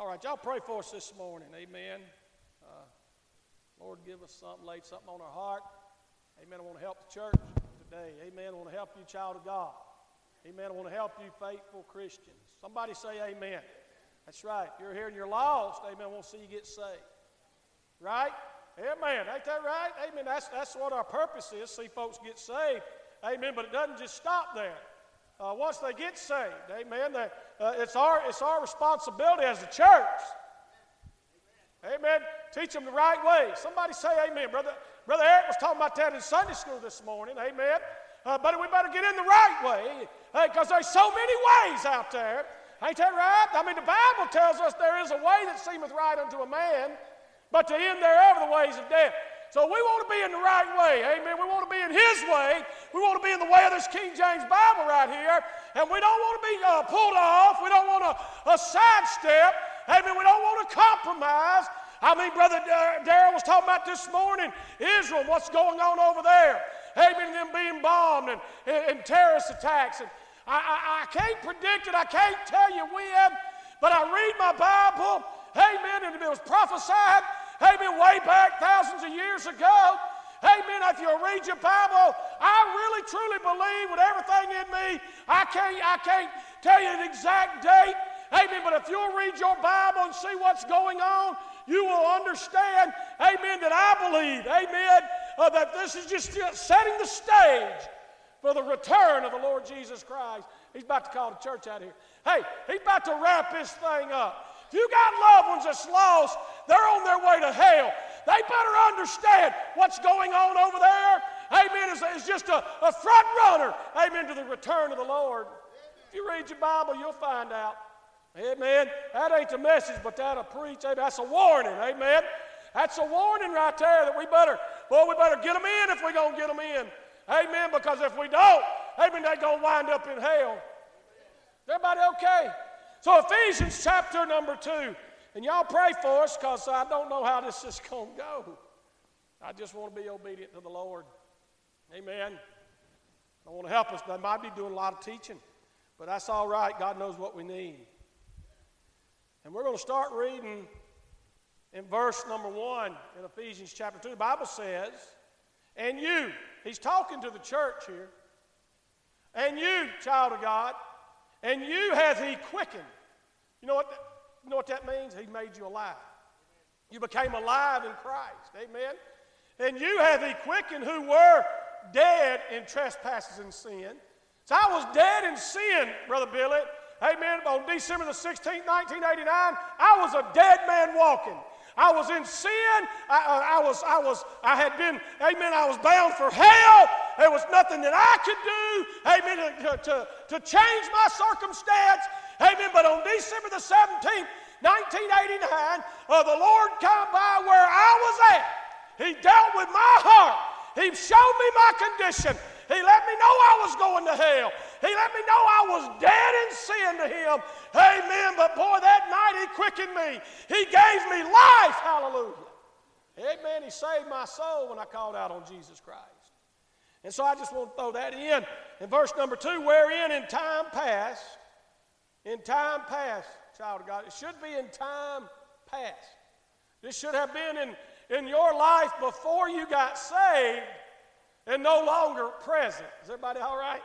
All right, y'all pray for us this morning. Amen. Uh, Lord, give us something, lay something on our heart. Amen. I want to help the church today. Amen. I want to help you, child of God. Amen. I want to help you, faithful Christians. Somebody say amen. That's right. You're here and you're lost. Amen. I want to see you get saved. Right? Amen. Ain't that right? Amen. That's, that's what our purpose is, see folks get saved. Amen. But it doesn't just stop there. Uh, once they get saved, amen, they, uh, it's, our, it's our responsibility as a church. Amen. Teach them the right way. Somebody say amen. Brother, Brother Eric was talking about that in Sunday school this morning. Amen. Uh, but we better get in the right way because there's so many ways out there. Ain't that right? I mean, the Bible tells us there is a way that seemeth right unto a man, but the end thereof are the ways of death. So we want to be in the right way. Amen. We want to be in His way. We want to be in the way of this King James Bible right here. And we don't want to be uh, pulled off. We don't want to uh, sidestep. Amen. We don't want to compromise. I mean, Brother Darrell was talking about this morning Israel, what's going on over there. Amen. Them being bombed and, and, and terrorist attacks. And I, I, I can't predict it. I can't tell you when. But I read my Bible. Amen. And it was prophesied Amen. Way back thousands of years ago. Amen. If you read your Bible, I really truly believe with everything in me. I can't, I can't tell you an exact date. Amen. But if you'll read your Bible and see what's going on, you will understand, amen, that I believe, amen, uh, that this is just setting the stage for the return of the Lord Jesus Christ. He's about to call the church out here. Hey, he's about to wrap this thing up. If you got loved ones that's lost, they're on their way to hell. They better understand what's going on over there. Amen. It's, just a, a front runner. Amen. To the return of the Lord. If you read your Bible, you'll find out. Amen. That ain't the message, but that'll preach. Amen. That's a warning. Amen. That's a warning right there that we better, boy, we better get them in if we're going to get them in. Amen. Because if we don't, amen, they're going to wind up in hell. Is everybody okay? So, Ephesians chapter number two. And y'all pray for us because I don't know how this is going to go. I just want to be obedient to the Lord. Amen. I want to help us, I might be doing a lot of teaching. But that's all right. God knows what we need. And we're going to start reading in verse number one in Ephesians chapter 2. The Bible says, And you, he's talking to the church here, and you, child of God, and you hath he quickened. You know what, you know what that means? He made you alive. You became alive in Christ. Amen. And you hath he quickened who were dead in trespasses and sin. So I was dead in sin, Brother Billy. Amen. On December the 16th, 1989, I was a dead man walking. I was in sin. I, I, was, I, was, I had been, amen, I was bound for hell. There was nothing that I could do, amen, to, to, to change my circumstance. Amen. But on December the 17th, 1989, uh, the Lord came by where I was at. He dealt with my heart. He showed me my condition. He let me know I was going to hell. He let me know I was dead in sin to Him. Amen. But boy, that night He quickened me. He gave me life. Hallelujah. Amen. He saved my soul when I called out on Jesus Christ. And so I just want to throw that in. In verse number two, wherein in time past, in time past, child of God, it should be in time past. This should have been in, in your life before you got saved and no longer present. Is everybody all right?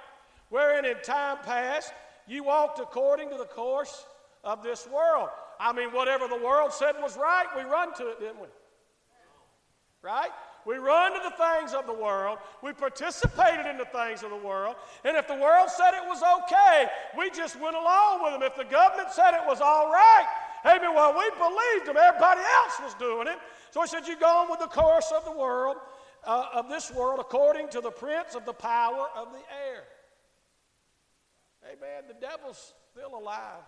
Wherein in time past you walked according to the course of this world. I mean, whatever the world said was right, we run to it, didn't we? Right? We run to the things of the world. We participated in the things of the world. And if the world said it was okay, we just went along with them. If the government said it was all right, amen, well, we believed them. Everybody else was doing it. So he said, You go on with the course of the world, uh, of this world, according to the prince of the power of the air. Amen. The devil's still alive,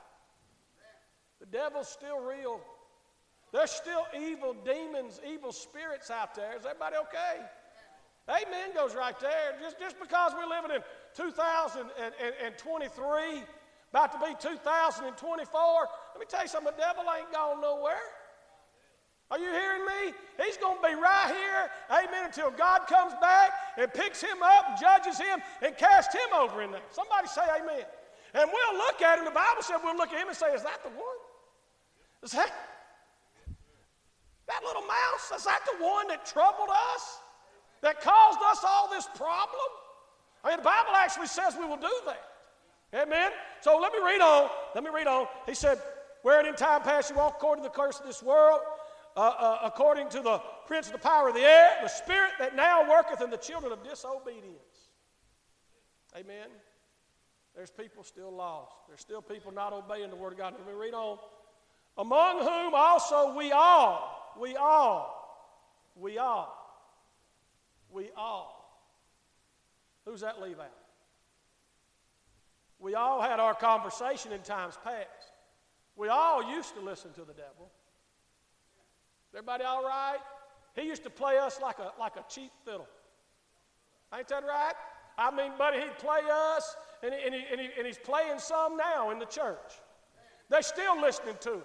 the devil's still real. There's still evil demons, evil spirits out there. Is everybody okay? Amen goes right there. Just, just because we're living in 2023, about to be 2024, let me tell you something, the devil ain't gone nowhere. Are you hearing me? He's going to be right here, amen, until God comes back and picks him up judges him and casts him over in there. Somebody say amen. And we'll look at him. The Bible said we'll look at him and say, Is that the one? Is that, that little mouse, is that the one that troubled us? That caused us all this problem? I mean, the Bible actually says we will do that. Amen? So let me read on. Let me read on. He said, Wherein in time past you walk according to the curse of this world, uh, uh, according to the prince of the power of the air, the spirit that now worketh in the children of disobedience. Amen? There's people still lost. There's still people not obeying the word of God. Let me read on. Among whom also we all, we all, we all, we all. Who's that leave out? We all had our conversation in times past. We all used to listen to the devil. Everybody all right? He used to play us like a, like a cheap fiddle. Ain't that right? I mean, buddy, he'd play us, and, he, and, he, and, he, and he's playing some now in the church. They're still listening to him.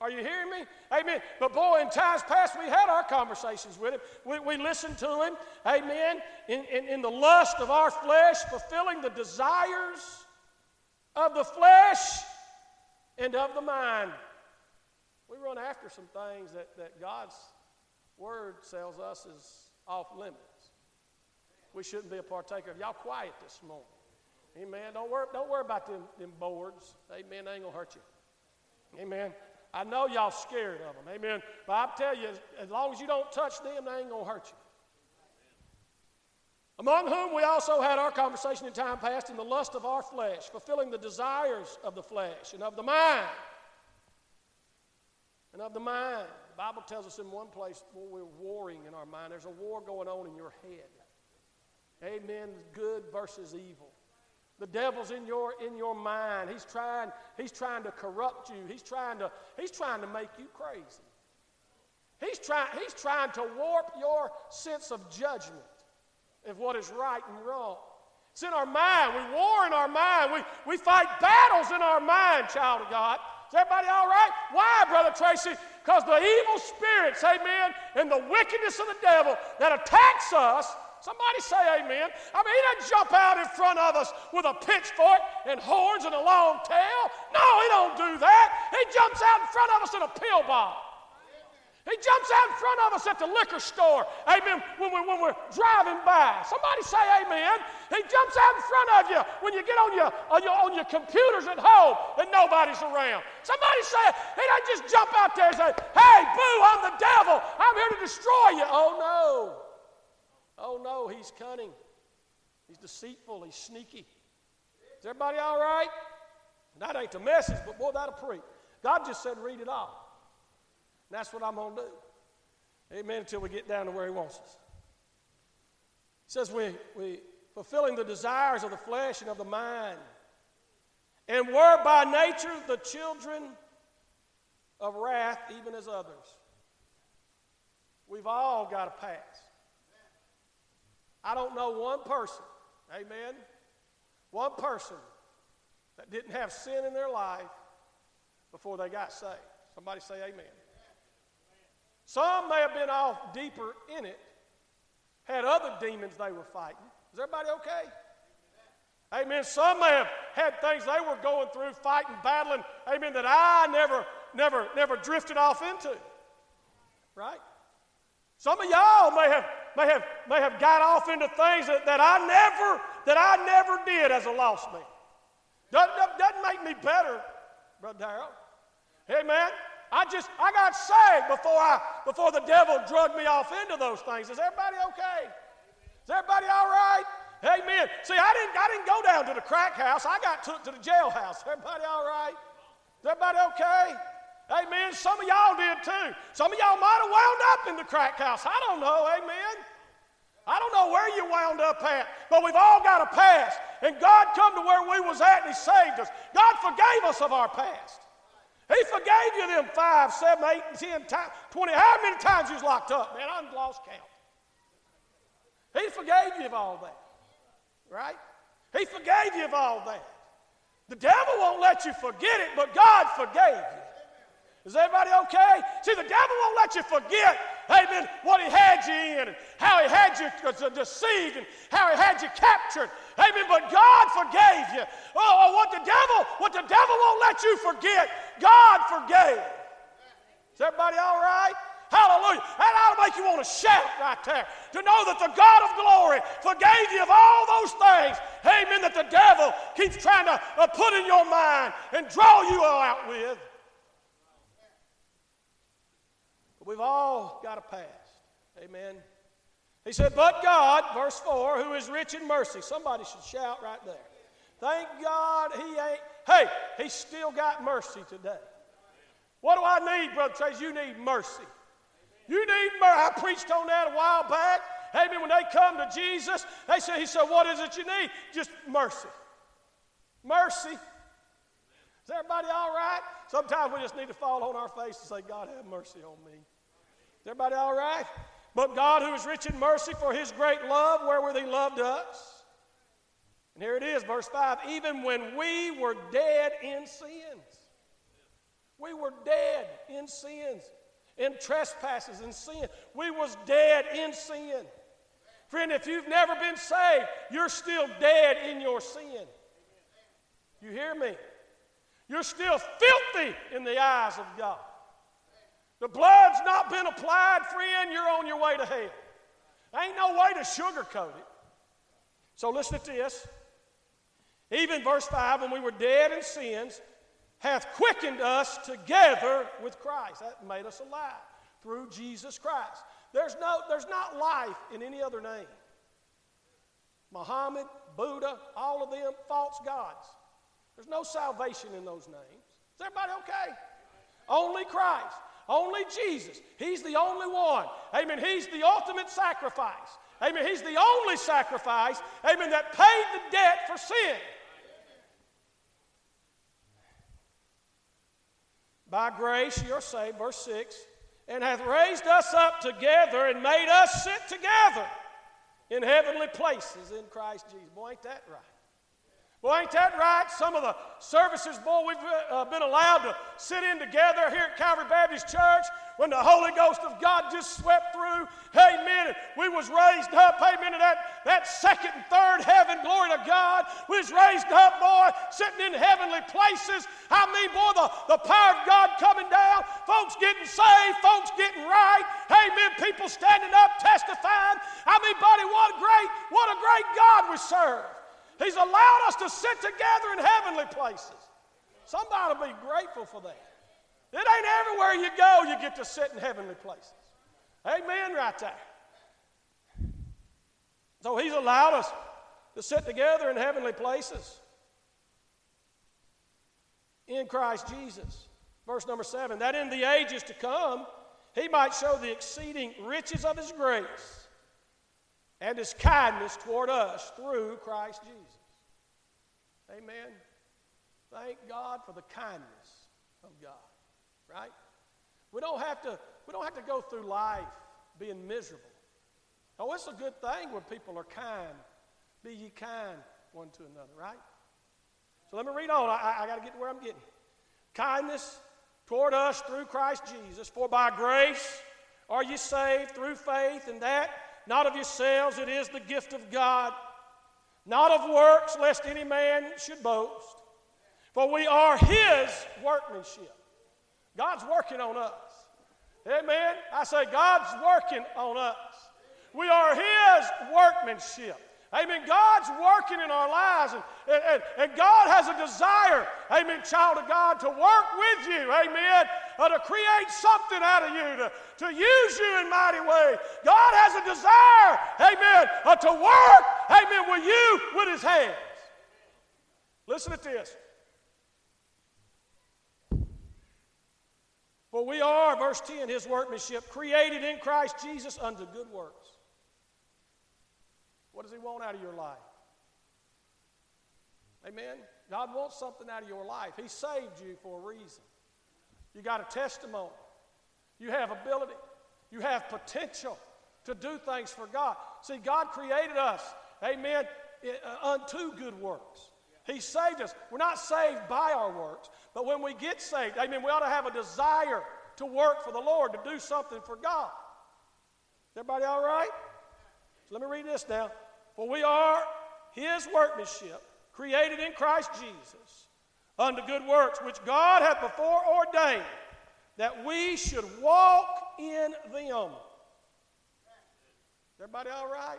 Are you hearing me? Amen. But boy, in times past, we had our conversations with him. We, we listened to him. Amen. In, in, in the lust of our flesh, fulfilling the desires of the flesh and of the mind. We run after some things that, that God's word tells us is off limits. We shouldn't be a partaker of. Y'all quiet this morning. Amen. Don't worry, don't worry about them, them boards. Amen. They ain't gonna hurt you. Amen. I know y'all scared of them. Amen. But I tell you, as long as you don't touch them, they ain't gonna hurt you. Among whom we also had our conversation in time past in the lust of our flesh, fulfilling the desires of the flesh and of the mind. And of the mind. The Bible tells us in one place where we're warring in our mind. There's a war going on in your head. Amen. Good versus evil. The devil's in your, in your mind. He's trying, he's trying to corrupt you. He's trying to, he's trying to make you crazy. He's, try, he's trying to warp your sense of judgment of what is right and wrong. It's in our mind. We war in our mind. We, we fight battles in our mind, child of God. Is everybody all right? Why, Brother Tracy? Because the evil spirits, amen, and the wickedness of the devil that attacks us. Somebody say amen. I mean, he doesn't jump out in front of us with a pitchfork and horns and a long tail. No, he don't do that. He jumps out in front of us in a pill bomb. He jumps out in front of us at the liquor store, amen, when we're, when we're driving by. Somebody say amen. He jumps out in front of you when you get on your, on your, on your computers at home and nobody's around. Somebody say, he doesn't just jump out there and say, hey, boo, I'm the devil. I'm here to destroy you. Oh, no. Oh, no, he's cunning. He's deceitful. He's sneaky. Is everybody all right? That ain't the message, but boy, that'll preach. God just said, read it all. And that's what I'm going to do. Amen. Until we get down to where He wants us. He says, we, we fulfilling the desires of the flesh and of the mind, and were by nature the children of wrath, even as others. We've all got a past. I don't know one person, amen, one person that didn't have sin in their life before they got saved. Somebody say amen. Some may have been off deeper in it, had other demons they were fighting. Is everybody okay? Amen. Some may have had things they were going through, fighting, battling, amen, that I never, never, never drifted off into. Right? Some of y'all may have, may have, may have got off into things that, that I never, that I never did as a lost man. Doesn't, doesn't make me better, Brother Darrell. Hey, Amen. I just, I got saved before, I, before the devil drugged me off into those things. Is everybody okay? Is everybody all right? Amen. See, I didn't, I didn't go down to the crack house. I got took to the jailhouse. Everybody all right? Is everybody okay? Amen. Some of y'all did too. Some of y'all might have wound up in the crack house. I don't know. Amen. I don't know where you wound up at, but we've all got a past. And God come to where we was at and He saved us. God forgave us of our past. He forgave you them five, seven, eight, ten times, twenty, how many times you was locked up, man? I lost count. He forgave you of all that. Right? He forgave you of all that. The devil won't let you forget it, but God forgave you. Is everybody okay? See, the devil won't let you forget, amen, what he had you in and how he had you deceived and how he had you captured. Amen. But God forgave you. Oh, oh, what the devil, what the devil won't let you forget, God forgave. Is everybody all right? Hallelujah. That ought to make you want to shout right there. To know that the God of glory forgave you of all those things, amen, that the devil keeps trying to uh, put in your mind and draw you all out with. But we've all got a past. Amen. He said, But God, verse 4, who is rich in mercy. Somebody should shout right there. Thank God he ain't, hey, he's still got mercy today. What do I need, Brother Trace? You need mercy. You need mercy. I preached on that a while back. Amen. When they come to Jesus, they say, He said, What is it you need? Just mercy. Mercy. Is everybody all right? Sometimes we just need to fall on our face and say, God, have mercy on me. Is everybody all right? But God, who is rich in mercy for his great love, wherewith he loved us. And here it is, verse 5 even when we were dead in sins. We were dead in sins, in trespasses and sin. We was dead in sin. Friend, if you've never been saved, you're still dead in your sin. You hear me? You're still filthy in the eyes of God. The blood's not been applied, friend, you're on your way to hell. Ain't no way to sugarcoat it. So listen to this. Even verse 5 when we were dead in sins, hath quickened us together with Christ. That made us alive through Jesus Christ. There's, no, there's not life in any other name. Muhammad, Buddha, all of them, false gods. There's no salvation in those names. Is everybody okay? Only Christ. Only Jesus. He's the only one. Amen. He's the ultimate sacrifice. Amen. He's the only sacrifice, amen, that paid the debt for sin. By grace you're saved, verse 6, and hath raised us up together and made us sit together in heavenly places in Christ Jesus. Boy, ain't that right? Boy, ain't that right? Some of the services, boy, we've uh, been allowed to sit in together here at Calvary Baptist Church when the Holy Ghost of God just swept through. Amen. We was raised up, amen, to that, that second and third heaven, glory to God. We was raised up, boy, sitting in heavenly places. I mean, boy, the, the power of God coming down, folks getting saved, folks getting right. Amen. People standing up, testifying. I mean, buddy, what a great, what a great God we serve. He's allowed us to sit together in heavenly places. Somebody be grateful for that. It ain't everywhere you go you get to sit in heavenly places. Amen, right there. So He's allowed us to sit together in heavenly places in Christ Jesus. Verse number seven that in the ages to come He might show the exceeding riches of His grace and his kindness toward us through Christ Jesus. Amen. Thank God for the kindness of God. Right? We don't have to, we don't have to go through life being miserable. Oh, it's a good thing when people are kind. Be ye kind one to another, right? So let me read on. I, I got to get to where I'm getting. Kindness toward us through Christ Jesus. For by grace are ye saved through faith, and that not of yourselves, it is the gift of God, not of works, lest any man should boast. For we are his workmanship. God's working on us. Amen. I say, God's working on us. We are his workmanship. Amen. God's working in our lives, and, and, and God has a desire, amen, child of God, to work with you, amen, uh, to create something out of you, to, to use you in mighty ways. God has a desire, amen, uh, to work, amen, with you with his hands. Listen to this. For we are, verse 10, his workmanship, created in Christ Jesus unto good works what does He want out of your life? Amen? God wants something out of your life. He saved you for a reason. You got a testimony. You have ability. You have potential to do things for God. See, God created us, amen, uh, unto good works. He saved us. We're not saved by our works, but when we get saved, amen, we ought to have a desire to work for the Lord, to do something for God. Everybody all right? So let me read this now. For we are his workmanship, created in Christ Jesus, unto good works, which God hath before ordained that we should walk in them. Everybody all right?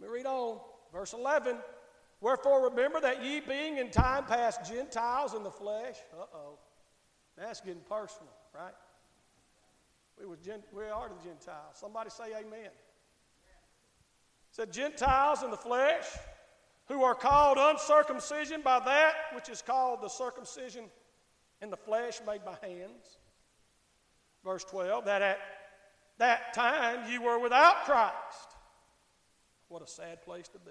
Let me read on. Verse 11. Wherefore remember that ye being in time past Gentiles in the flesh. Uh oh. That's getting personal, right? We, gen- we are the Gentiles. Somebody say amen. Said Gentiles in the flesh, who are called uncircumcision by that which is called the circumcision in the flesh made by hands. Verse 12, that at that time you were without Christ. What a sad place to be.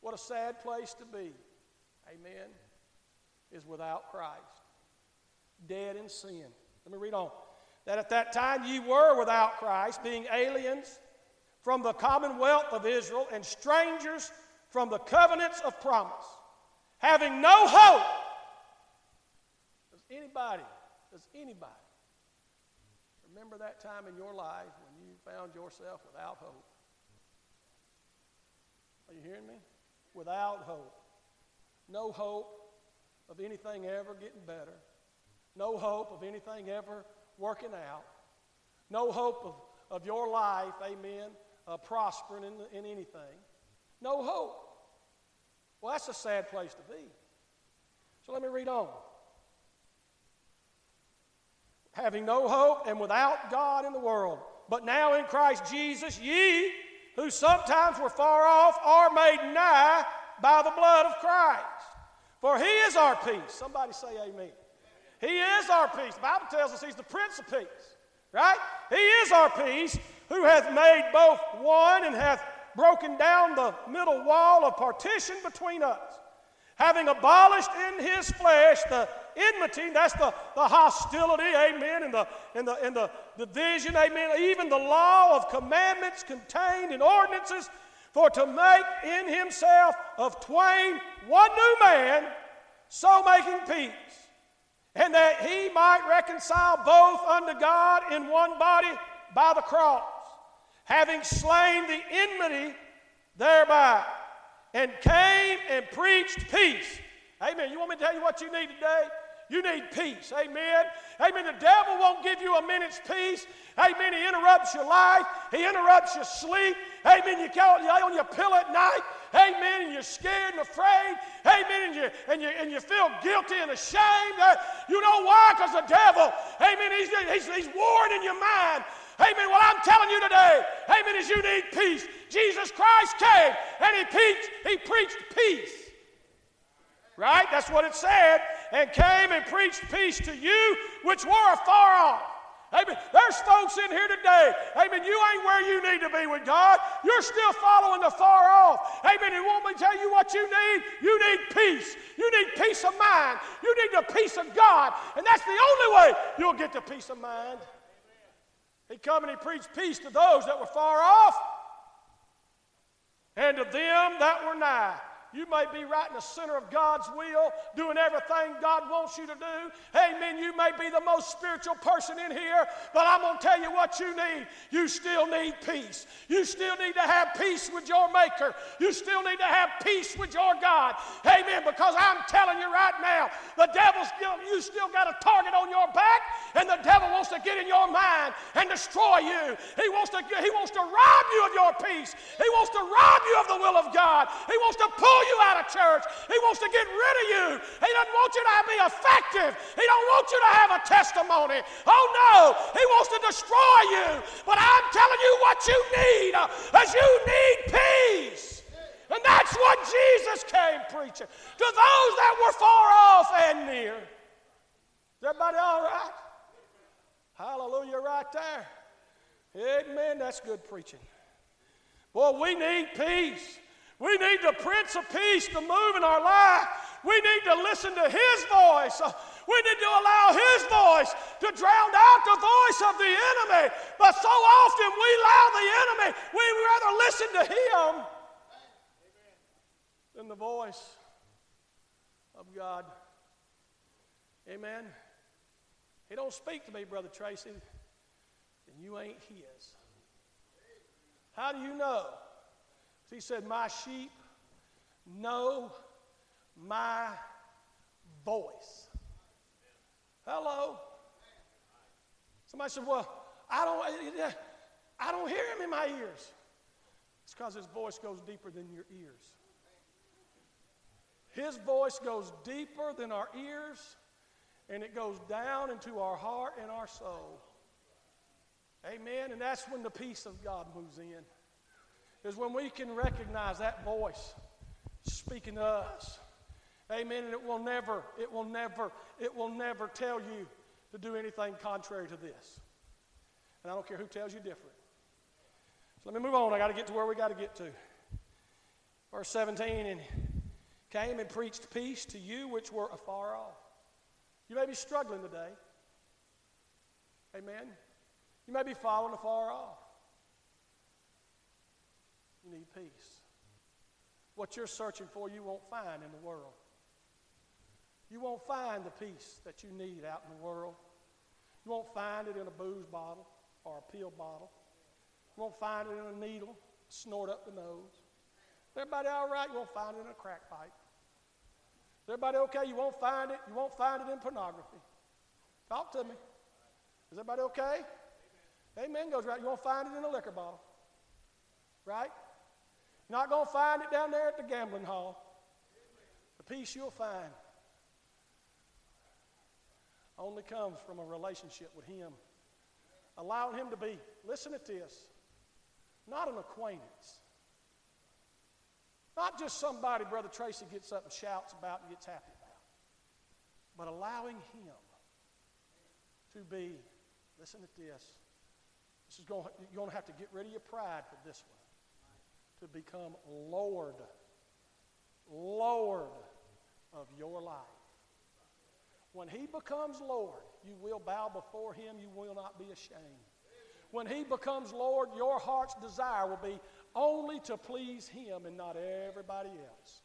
What a sad place to be. Amen. Is without Christ. Dead in sin. Let me read on. That at that time ye were without Christ, being aliens from the commonwealth of Israel and strangers from the covenants of promise, having no hope. Does anybody, does anybody remember that time in your life when you found yourself without hope? Are you hearing me? without hope. No hope of anything ever getting better. No hope of anything ever working out. No hope of, of your life, amen, uh, prospering in, in anything. No hope. Well, that's a sad place to be. So let me read on. Having no hope and without God in the world, but now in Christ Jesus, ye who sometimes were far off are made nigh by the blood of Christ. For he is our peace. Somebody say amen. He is our peace. The Bible tells us he's the Prince of Peace, right? He is our peace who hath made both one and hath broken down the middle wall of partition between us, having abolished in his flesh the enmity, that's the, the hostility, amen, and the, and, the, and the division, amen, even the law of commandments contained in ordinances, for to make in himself of twain one new man, so making peace, and that he might reconcile both unto God in one body by the cross, having slain the enmity thereby, and came and preached peace. Amen. You want me to tell you what you need today? You need peace. Amen. Amen. The devil won't give you a minute's peace. Amen. He interrupts your life. He interrupts your sleep. Amen. You lay on your pillow at night. Amen. And you're scared and afraid. Amen. And you, and you, and you feel guilty and ashamed. Uh, you know why? Because the devil, amen, he's, he's, he's warring in your mind. Amen. What I'm telling you today, amen, is you need peace. Jesus Christ came and he preached, he preached peace. Right? That's what it said. And came and preached peace to you which were afar off. Amen. There's folks in here today. Amen. You ain't where you need to be with God. You're still following the far off. Amen. And want me tell you what you need? You need peace. You need peace of mind. You need the peace of God. And that's the only way you'll get the peace of mind. He come and he preached peace to those that were far off and to them that were nigh. You may be right in the center of God's will, doing everything God wants you to do. Amen. You may be the most spiritual person in here, but I'm going to tell you what you need. You still need peace. You still need to have peace with your Maker. You still need to have peace with your God. Amen. Because I'm telling you right now, the devil's you still got a target on your back, and the devil to get in your mind and destroy you. He wants to, he wants to rob you of your peace. He wants to rob you of the will of God. He wants to pull you out of church. He wants to get rid of you. He doesn't want you to be effective. He don't want you to have a testimony. Oh no, he wants to destroy you. But I'm telling you what you need uh, is you need peace. And that's what Jesus came preaching to those that were far off and near. Is everybody all right? Hallelujah, right there. Amen. That's good preaching. Boy, we need peace. We need the Prince of Peace to move in our life. We need to listen to His voice. We need to allow His voice to drown out the voice of the enemy. But so often we allow the enemy, we rather listen to Him than the voice of God. Amen. He don't speak to me, Brother Tracy, and you ain't His. How do you know? He said, My sheep know my voice. Hello. Somebody said, Well, I don't, I don't hear him in my ears. It's because his voice goes deeper than your ears. His voice goes deeper than our ears, and it goes down into our heart and our soul. Amen. And that's when the peace of God moves in. Is when we can recognize that voice speaking to us. Amen. And it will never, it will never, it will never tell you to do anything contrary to this. And I don't care who tells you different. So let me move on. I got to get to where we got to get to. Verse 17, and came and preached peace to you which were afar off. You may be struggling today. Amen. You may be falling afar off. You need peace. What you're searching for, you won't find in the world. You won't find the peace that you need out in the world. You won't find it in a booze bottle or a pill bottle. You won't find it in a needle, snort up the nose. Everybody all right? You won't find it in a crack pipe. Is everybody okay? You won't find it. You won't find it in pornography. Talk to me. Is everybody okay? Amen. Goes right. You won't find it in a liquor bottle. Right? You're not going to find it down there at the gambling hall. The peace you'll find only comes from a relationship with Him. Allowing Him to be, listen to this, not an acquaintance. Not just somebody Brother Tracy gets up and shouts about and gets happy about, but allowing Him to be, listen to this, this is going, you're going to have to get rid of your pride for this one, to become Lord, Lord of your life. When He becomes Lord, you will bow before Him, you will not be ashamed. When He becomes Lord, your heart's desire will be only to please Him and not everybody else.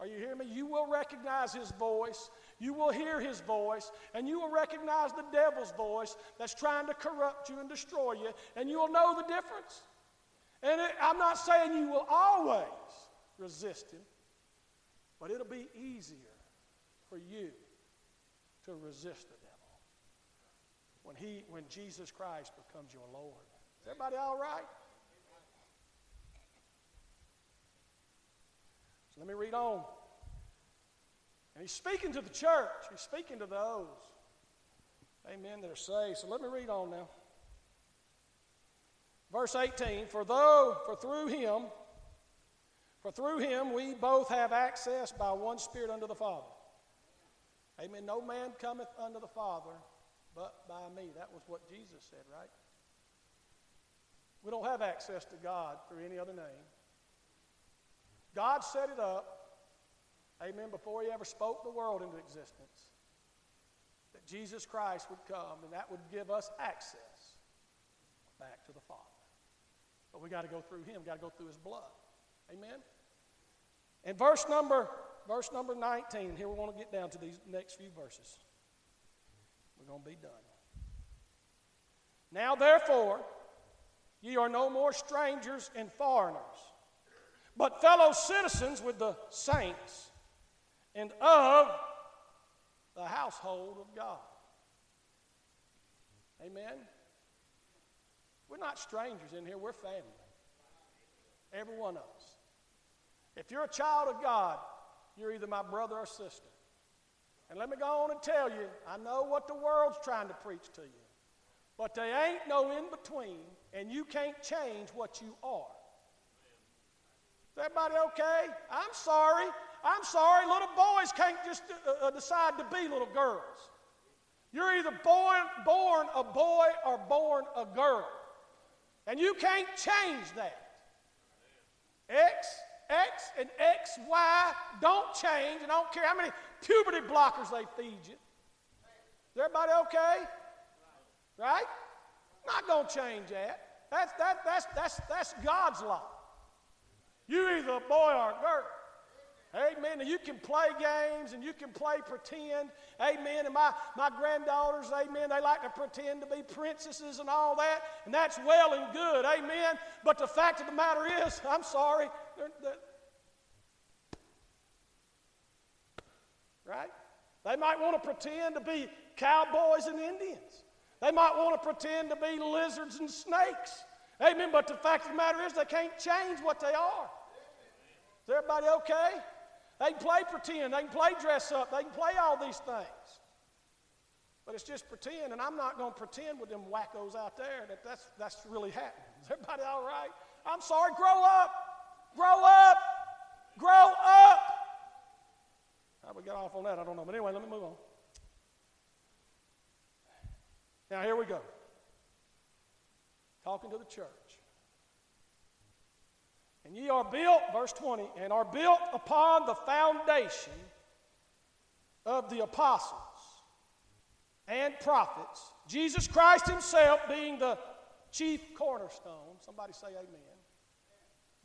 Are you hearing me? You will recognize His voice. You will hear His voice. And you will recognize the devil's voice that's trying to corrupt you and destroy you. And you will know the difference. And it, I'm not saying you will always resist Him, but it'll be easier for you to resist the devil when, he, when Jesus Christ becomes your Lord. Is everybody all right? Let me read on. And he's speaking to the church. He's speaking to those, amen, that are saved. So let me read on now. Verse 18, for though, for through him, for through him we both have access by one Spirit unto the Father. Amen. No man cometh unto the Father but by me. That was what Jesus said, right? We don't have access to God through any other name. God set it up, amen, before He ever spoke the world into existence, that Jesus Christ would come and that would give us access back to the Father. But we got to go through Him, got to go through His blood. Amen? And verse number verse number 19. Here we want to get down to these next few verses. We're going to be done. Now, therefore, ye are no more strangers and foreigners, but fellow citizens with the saints and of the household of God. Amen. We're not strangers in here, we're family. Every one of us. If you're a child of God, you're either my brother or sister. And let me go on and tell you, I know what the world's trying to preach to you, but there ain't no in between, and you can't change what you are. Everybody okay? I'm sorry. I'm sorry. Little boys can't just uh, uh, decide to be little girls. You're either born, born a boy or born a girl. And you can't change that. X X and X, Y don't change, and I don't care how many puberty blockers they feed you. Is everybody okay? Right? Not going to change that. That's, that, that's, that's, that's God's law. You either a boy or a girl. Amen. And you can play games and you can play pretend. Amen. And my, my granddaughters, amen, they like to pretend to be princesses and all that. And that's well and good. Amen. But the fact of the matter is, I'm sorry, they're, they're, right? They might want to pretend to be cowboys and Indians. They might want to pretend to be lizards and snakes. Amen. But the fact of the matter is, they can't change what they are. Is everybody okay? They can play pretend. They can play dress up. They can play all these things. But it's just pretend, and I'm not going to pretend with them wackos out there that that's, that's really happening. Is everybody all right? I'm sorry. Grow up. Grow up. Grow up. How we get off on that? I don't know. But anyway, let me move on. Now, here we go. Talking to the church. And ye are built, verse 20, and are built upon the foundation of the apostles and prophets, Jesus Christ Himself being the chief cornerstone. Somebody say amen.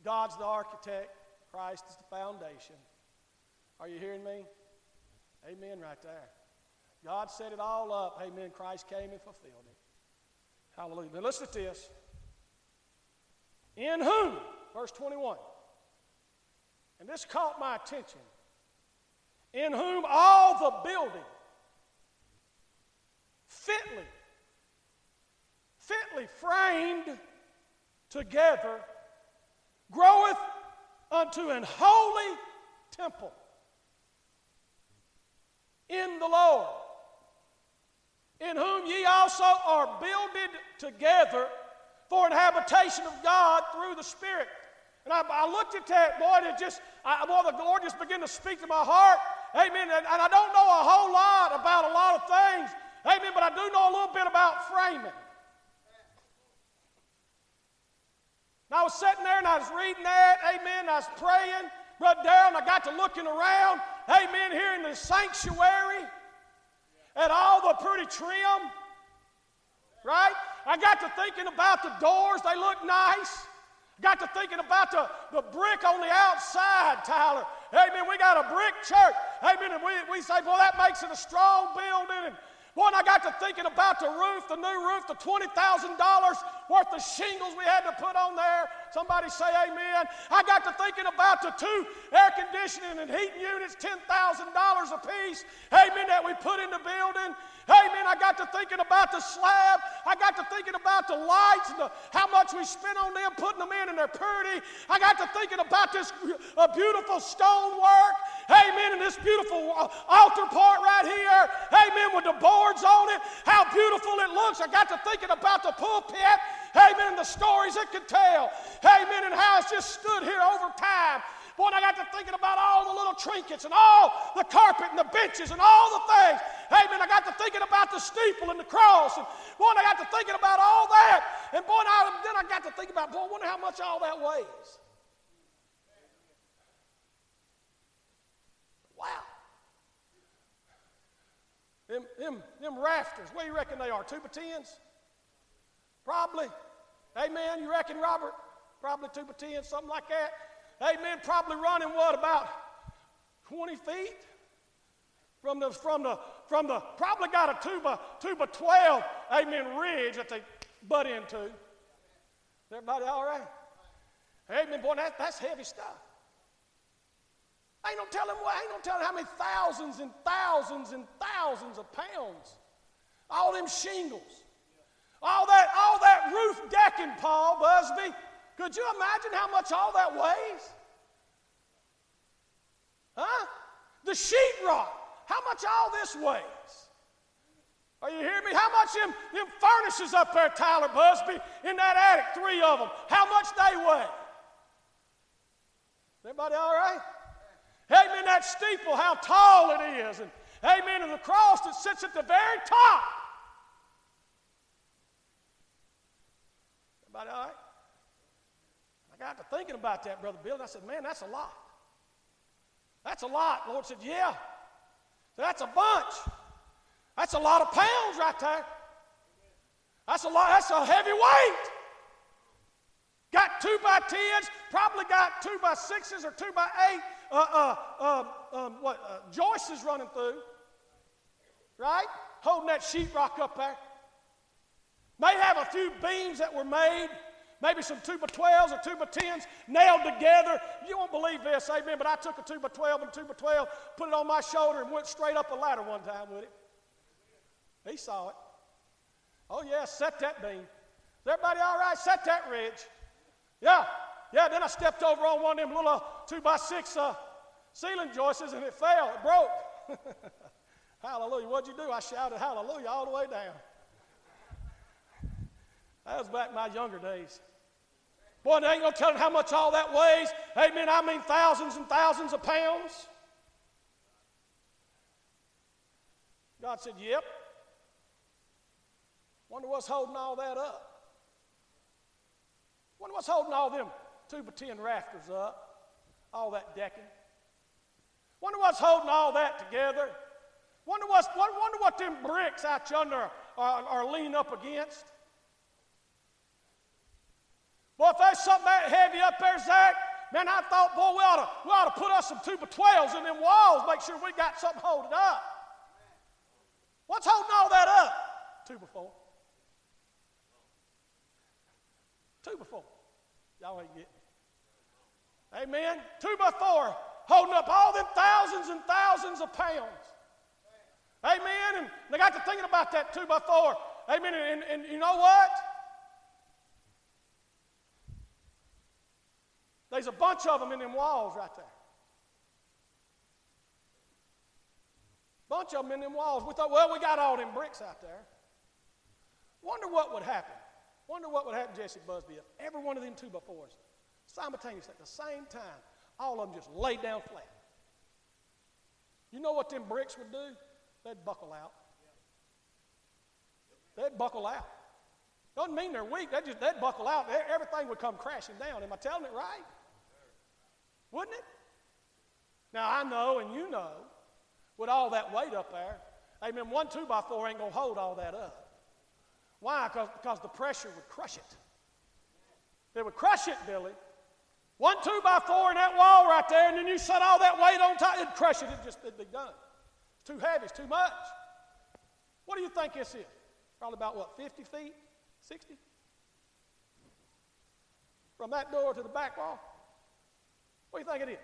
God's the architect, Christ is the foundation. Are you hearing me? Amen, right there. God set it all up. Amen. Christ came and fulfilled it. Hallelujah. Now listen to this. In whom, verse 21, and this caught my attention, in whom all the building fitly, fitly framed together groweth unto an holy temple in the Lord in whom ye also are builded together for an habitation of God through the Spirit. And I, I looked at that, boy, it just, I, boy, the Lord just began to speak to my heart. Amen. And, and I don't know a whole lot about a lot of things. Amen. But I do know a little bit about framing. And I was sitting there and I was reading that. Amen. I was praying. Brother Darrell, I got to looking around. Amen. Here in the sanctuary and all the pretty trim, right? I got to thinking about the doors, they look nice. Got to thinking about the, the brick on the outside, Tyler. Amen. We got a brick church. Amen. And we, we say, boy, that makes it a strong building. And Boy, and I got to thinking about the roof, the new roof, the $20,000 worth of shingles we had to put on there. Somebody say amen. I got to thinking about the two air conditioning and heating units, $10,000 a piece. Amen, that we put in the building. Amen. I got to thinking about the slab. I got to thinking about the lights and the, how much we spent on them, putting them in, and they're pretty. I got to thinking about this uh, beautiful stonework. Hey, Amen. And this beautiful uh, altar part right here. Hey, Amen. With the boards on it. How beautiful it looks. I got to thinking about the pulpit. Hey, Amen. And the stories it could tell. Hey, Amen. And how it's just stood here over time. Boy, I got to thinking about all the little trinkets and all the carpet and the benches and all the things. Amen. I got to thinking about the steeple and the cross. And boy, I got to thinking about all that. And boy, I, then I got to think about, boy, I wonder how much all that weighs. Wow. Them, them, them rafters, do you reckon they are? Two by tens? Probably. Amen. You reckon, Robert? Probably two by tens, something like that. Amen. Probably running what about 20 feet from the from the from the probably got a two by two by 12 amen ridge that they butt into. Everybody all right? Amen. Boy, that, that's heavy stuff. ain't no telling what, ain't no telling how many thousands and thousands and thousands of pounds. All them shingles. All that, all that roof decking, Paul Busby. Could you imagine how much all that weighs? Huh? The sheetrock. How much all this weighs? Are you hearing me? How much them, them furnaces up there, Tyler Busby, in that attic, three of them, how much they weigh? Everybody all right? Amen, that steeple, how tall it is. And amen, and the cross that sits at the very top. Everybody all right? Got to thinking about that, Brother Bill, and I said, man, that's a lot. That's a lot. The Lord said, yeah. That's a bunch. That's a lot of pounds right there. That's a lot. That's a heavy weight. Got two by tens, probably got two by sixes or two by eight. Uh, uh, uh, um, what uh, is running through, right? Holding that sheetrock up there. May have a few beams that were made maybe some two by 12s or two by 10s nailed together. You won't believe this, amen, but I took a two by 12 and two by 12, put it on my shoulder, and went straight up a ladder one time with it. He saw it. Oh, yeah, set that beam. Is everybody all right? Set that ridge. Yeah, yeah, then I stepped over on one of them little two by six uh, ceiling joists and it fell. It broke. hallelujah. What'd you do? I shouted hallelujah all the way down. That was back in my younger days. Boy, they ain't gonna tell them how much all that weighs. Amen. I mean thousands and thousands of pounds. God said, Yep. Wonder what's holding all that up. Wonder what's holding all them two by ten rafters up, all that decking. Wonder what's holding all that together. Wonder, what's, wonder what them bricks out yonder are, are leaning up against. Boy, if there's something that heavy up there, Zach, man, I thought, boy, we ought to, we ought to put us some two by 12s in them walls, make sure we got something holding up. What's holding all that up? Two by four. Two by four. Y'all ain't getting it. Amen. Two by four, holding up all them thousands and thousands of pounds. Amen. And they got to thinking about that two by four. Amen. And, and, and you know what? There's a bunch of them in them walls right there. Bunch of them in them walls. We thought, well, we got all them bricks out there. Wonder what would happen. Wonder what would happen, Jesse Busby, if every one of them two by fours, simultaneously at the same time, all of them just laid down flat. You know what them bricks would do? They'd buckle out. They'd buckle out. Doesn't mean they're weak. They just they'd buckle out. Everything would come crashing down. Am I telling it right? Wouldn't it? Now, I know and you know, with all that weight up there, amen, one two by four ain't going to hold all that up. Why? Because the pressure would crush it. It would crush it, Billy. One two by four in that wall right there, and then you set all that weight on top, it'd crush it. It'd just it'd be done. It's too heavy, it's too much. What do you think this is? Probably about what, 50 feet? 60? From that door to the back wall? What do you think it is?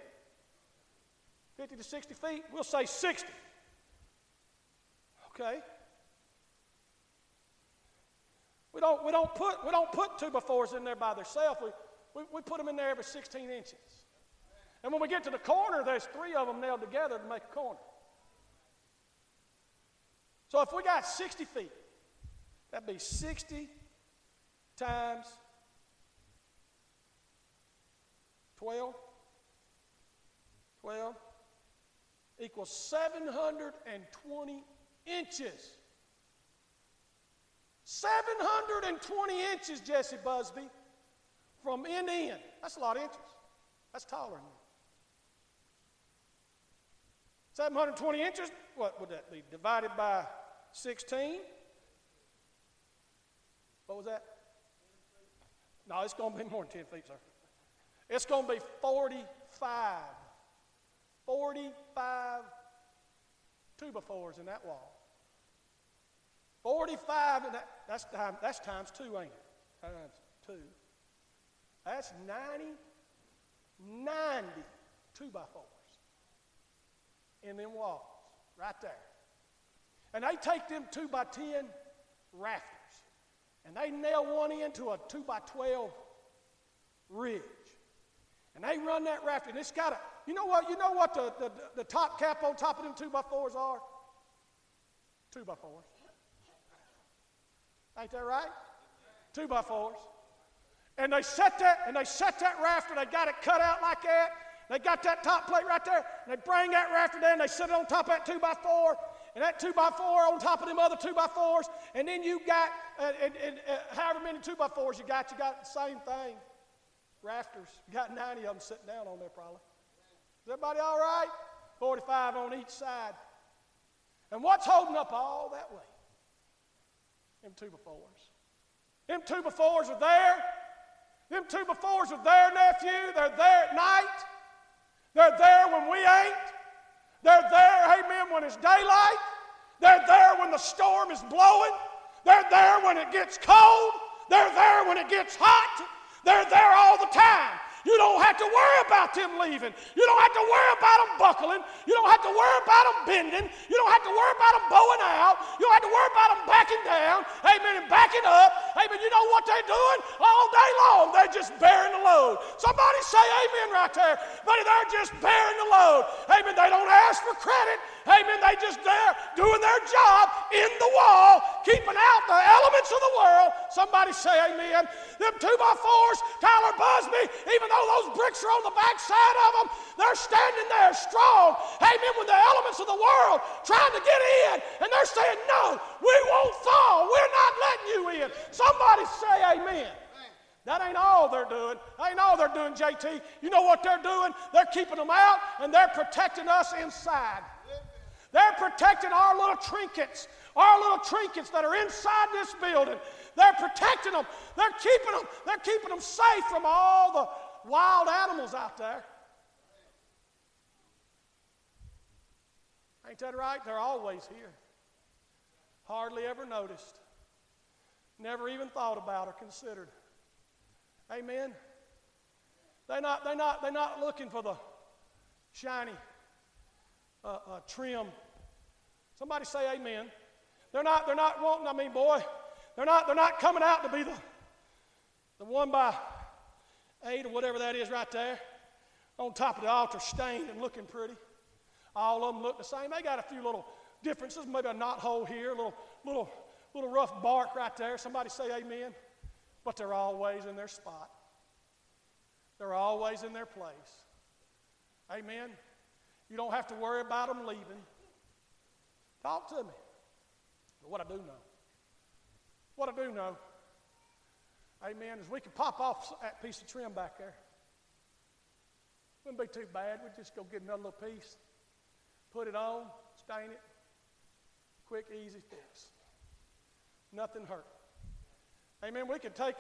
50 to 60 feet? We'll say 60. Okay. We don't, we don't, put, we don't put two by fours in there by themselves. We, we, we put them in there every 16 inches. And when we get to the corner, there's three of them nailed together to make a corner. So if we got 60 feet, that'd be 60 times 12. 12 equals 720 inches. 720 inches, Jesse Busby, from end to end. That's a lot of inches. That's taller than you. 720 inches, what would that be? Divided by 16? What was that? No, it's going to be more than 10 feet, sir. It's going to be 45 45 two by fours in that wall. 45, and that, that's, time, that's times two, ain't it? Times two. That's 90, 90 two by fours in them walls, right there. And they take them two by 10 rafters, and they nail one into a two by 12 ridge. And they run that rafter, and it's got a, you know what? You know what the, the, the top cap on top of them two by fours are? Two by fours. Ain't that right? Two by fours. And they set that, and they set that rafter, they got it cut out like that. They got that top plate right there, and they bring that rafter down, they set it on top of that two by four, and that two by four on top of them other two by fours, and then you got, uh, and, and, uh, however many two by fours you got, you got the same thing. Rafters. Got 90 of them sitting down on there probably. Is everybody all right? 45 on each side. And what's holding up all that weight? Them two by fours. Them two by fours are there. Them two by fours are there, nephew. They're there at night. They're there when we ain't. They're there, amen, when it's daylight. They're there when the storm is blowing. They're there when it gets cold. They're there when it gets hot. They're there all the time. You don't have to worry about them leaving. You don't have to worry about them buckling. You don't have to worry about them bending. You don't have to worry about them bowing out. You don't have to worry about them backing down. Amen. And backing up. Amen. You know what they're doing? All day long, they're just bearing the load. Somebody say amen right there. Buddy, they're just bearing the load. Amen. They don't ask for credit. Amen. They just there doing their job in the wall, keeping out the elements of the world. Somebody say amen. Them two by fours, Tyler Busby, even though those bricks are on the back side of them, they're standing there strong. Amen. When the elements of the world trying to get in, and they're saying, No, we won't fall. We're not letting you in. Somebody say amen. That ain't all they're doing. Ain't all they're doing, JT. You know what they're doing? They're keeping them out and they're protecting us inside. They're protecting our little trinkets, our little trinkets that are inside this building. They're protecting them. They're keeping them. They're keeping them safe from all the wild animals out there. Ain't that right? They're always here. Hardly ever noticed. Never even thought about or considered. Amen. They're not, they're not, they're not looking for the shiny uh, uh, trim. Somebody say amen. They're not, they're not wanting, I mean, boy, they're not, they're not coming out to be the, the one by eight or whatever that is right there on top of the altar, stained and looking pretty. All of them look the same. They got a few little differences, maybe a knot hole here, a little, little, little rough bark right there. Somebody say amen. But they're always in their spot. They're always in their place. Amen. You don't have to worry about them leaving. Talk to me. But what I do know, what I do know, amen, is we could pop off that piece of trim back there. Wouldn't be too bad. We'd just go get another little piece, put it on, stain it. Quick, easy fix. Nothing hurt. Amen. We could take,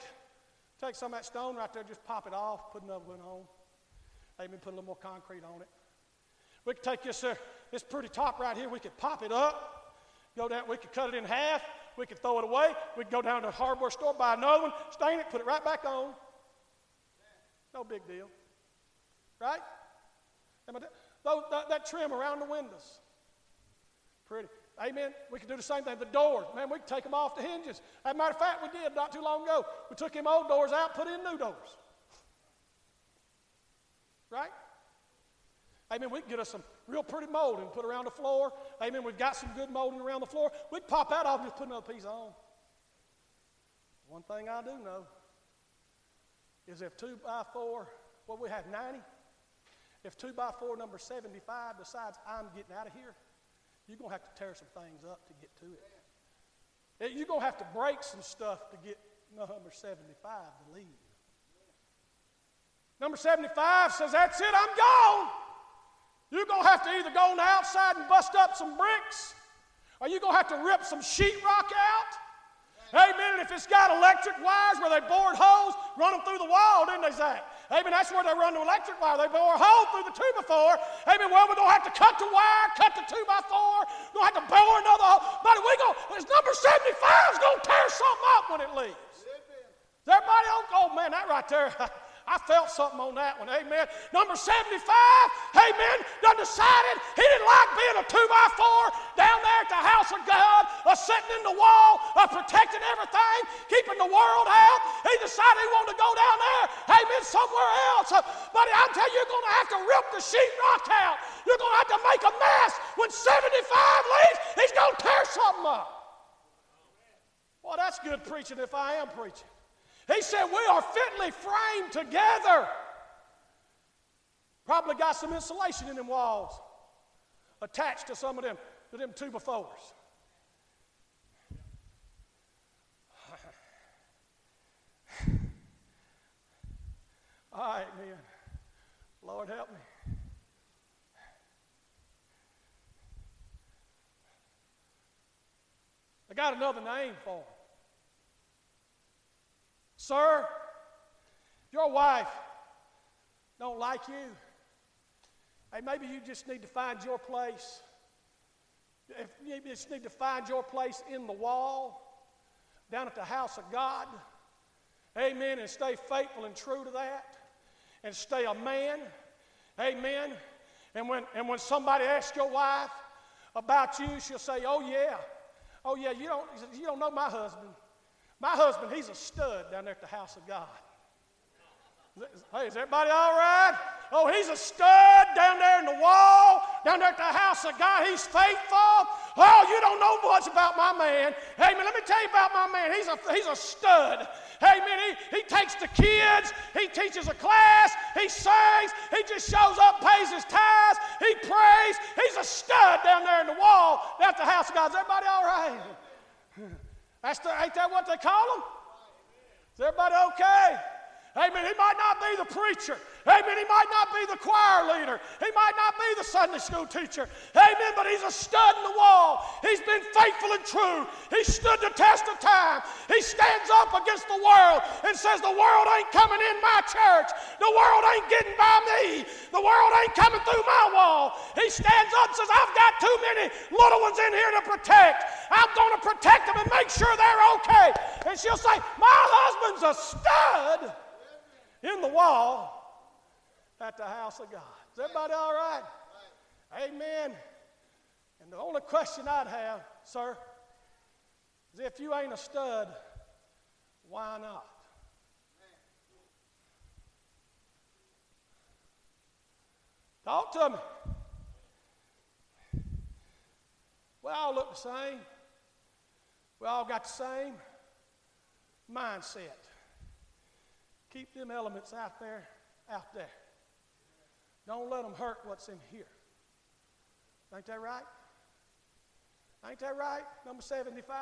take some of that stone right there, just pop it off, put another one on. Amen. Put a little more concrete on it. We could take this, uh, this pretty top right here, we could pop it up, go down, we could cut it in half, we could throw it away, we could go down to the hardware store, buy another one, stain it, put it right back on. No big deal. Right? that, that trim around the windows. Pretty. Amen. We could do the same thing. The doors, man, we could take them off the hinges. As a matter of fact, we did not too long ago. We took them old doors out, put in new doors. Right? Amen. We can get us some real pretty molding, put around the floor. Amen. We've got some good molding around the floor. We'd pop that off and just put another piece on. One thing I do know is if two by four, well, we have 90. If two by four number 75 decides I'm getting out of here, you're going to have to tear some things up to get to it. Eh, you're going to have to break some stuff to get number 75 to leave. Number 75 says, That's it, I'm gone. You're going to have to either go on the outside and bust up some bricks, or you're going to have to rip some sheetrock out. Amen. And if it's got electric wires where they bored holes, run them through the wall, didn't they, Zach? Amen. That's where they run the electric wire. They bore a hole through the two by four. Amen. Well, we're going to have to cut the wire, cut the two by four. We're going to have to bore another hole. But we go, this number 75 is going to tear something up when it leaves. Is everybody on? Oh, man, that right there. I felt something on that one. Amen. Number 75, amen, done decided he didn't like being a two by four down there at the house of God, uh, sitting in the wall, uh, protecting everything, keeping the world out. He decided he wanted to go down there, amen, somewhere else. Uh, buddy, I'm telling you, you're going to have to rip the sheetrock out. You're going to have to make a mess. When 75 leaves, he's going to tear something up. Well, that's good preaching if I am preaching. He said, We are fitly framed together. Probably got some insulation in them walls attached to some of them, to them two by fours. All right, man. Lord help me. I got another name for him. Sir, your wife don't like you. Hey, maybe you just need to find your place. If you just need to find your place in the wall, down at the house of God. Amen. And stay faithful and true to that. And stay a man. Amen. And when, and when somebody asks your wife about you, she'll say, Oh, yeah. Oh, yeah, you don't, you don't know my husband. My husband, he's a stud down there at the house of God. Hey, is everybody all right? Oh, he's a stud down there in the wall, down there at the house of God. He's faithful. Oh, you don't know much about my man. Hey, man, let me tell you about my man. He's a, he's a stud. Hey, man, he, he takes the kids, he teaches a class, he sings, he just shows up, pays his tithes, he prays. He's a stud down there in the wall, at the house of God. Is everybody all right? That's the, ain't that what they call him? Is everybody okay? Amen. He might not be the preacher. Amen. He might not be the choir leader. He might not be the Sunday school teacher. Amen. But he's a stud in the wall. He's been faithful and true. He stood the test of time. He stands up against the world and says, The world ain't coming in my church. The world ain't getting by me. The world ain't coming through my wall. He stands up and says, I've got too many little ones in here to protect. I'm going to protect them and make sure they're okay. And she'll say, My husband's a stud in the wall at the house of God. Is everybody all right? Amen. And the only question I'd have, sir, is if you ain't a stud, why not? Talk to me. We all look the same. We all got the same mindset. Keep them elements out there, out there. Don't let them hurt what's in here. Ain't that right? Ain't that right? Number 75.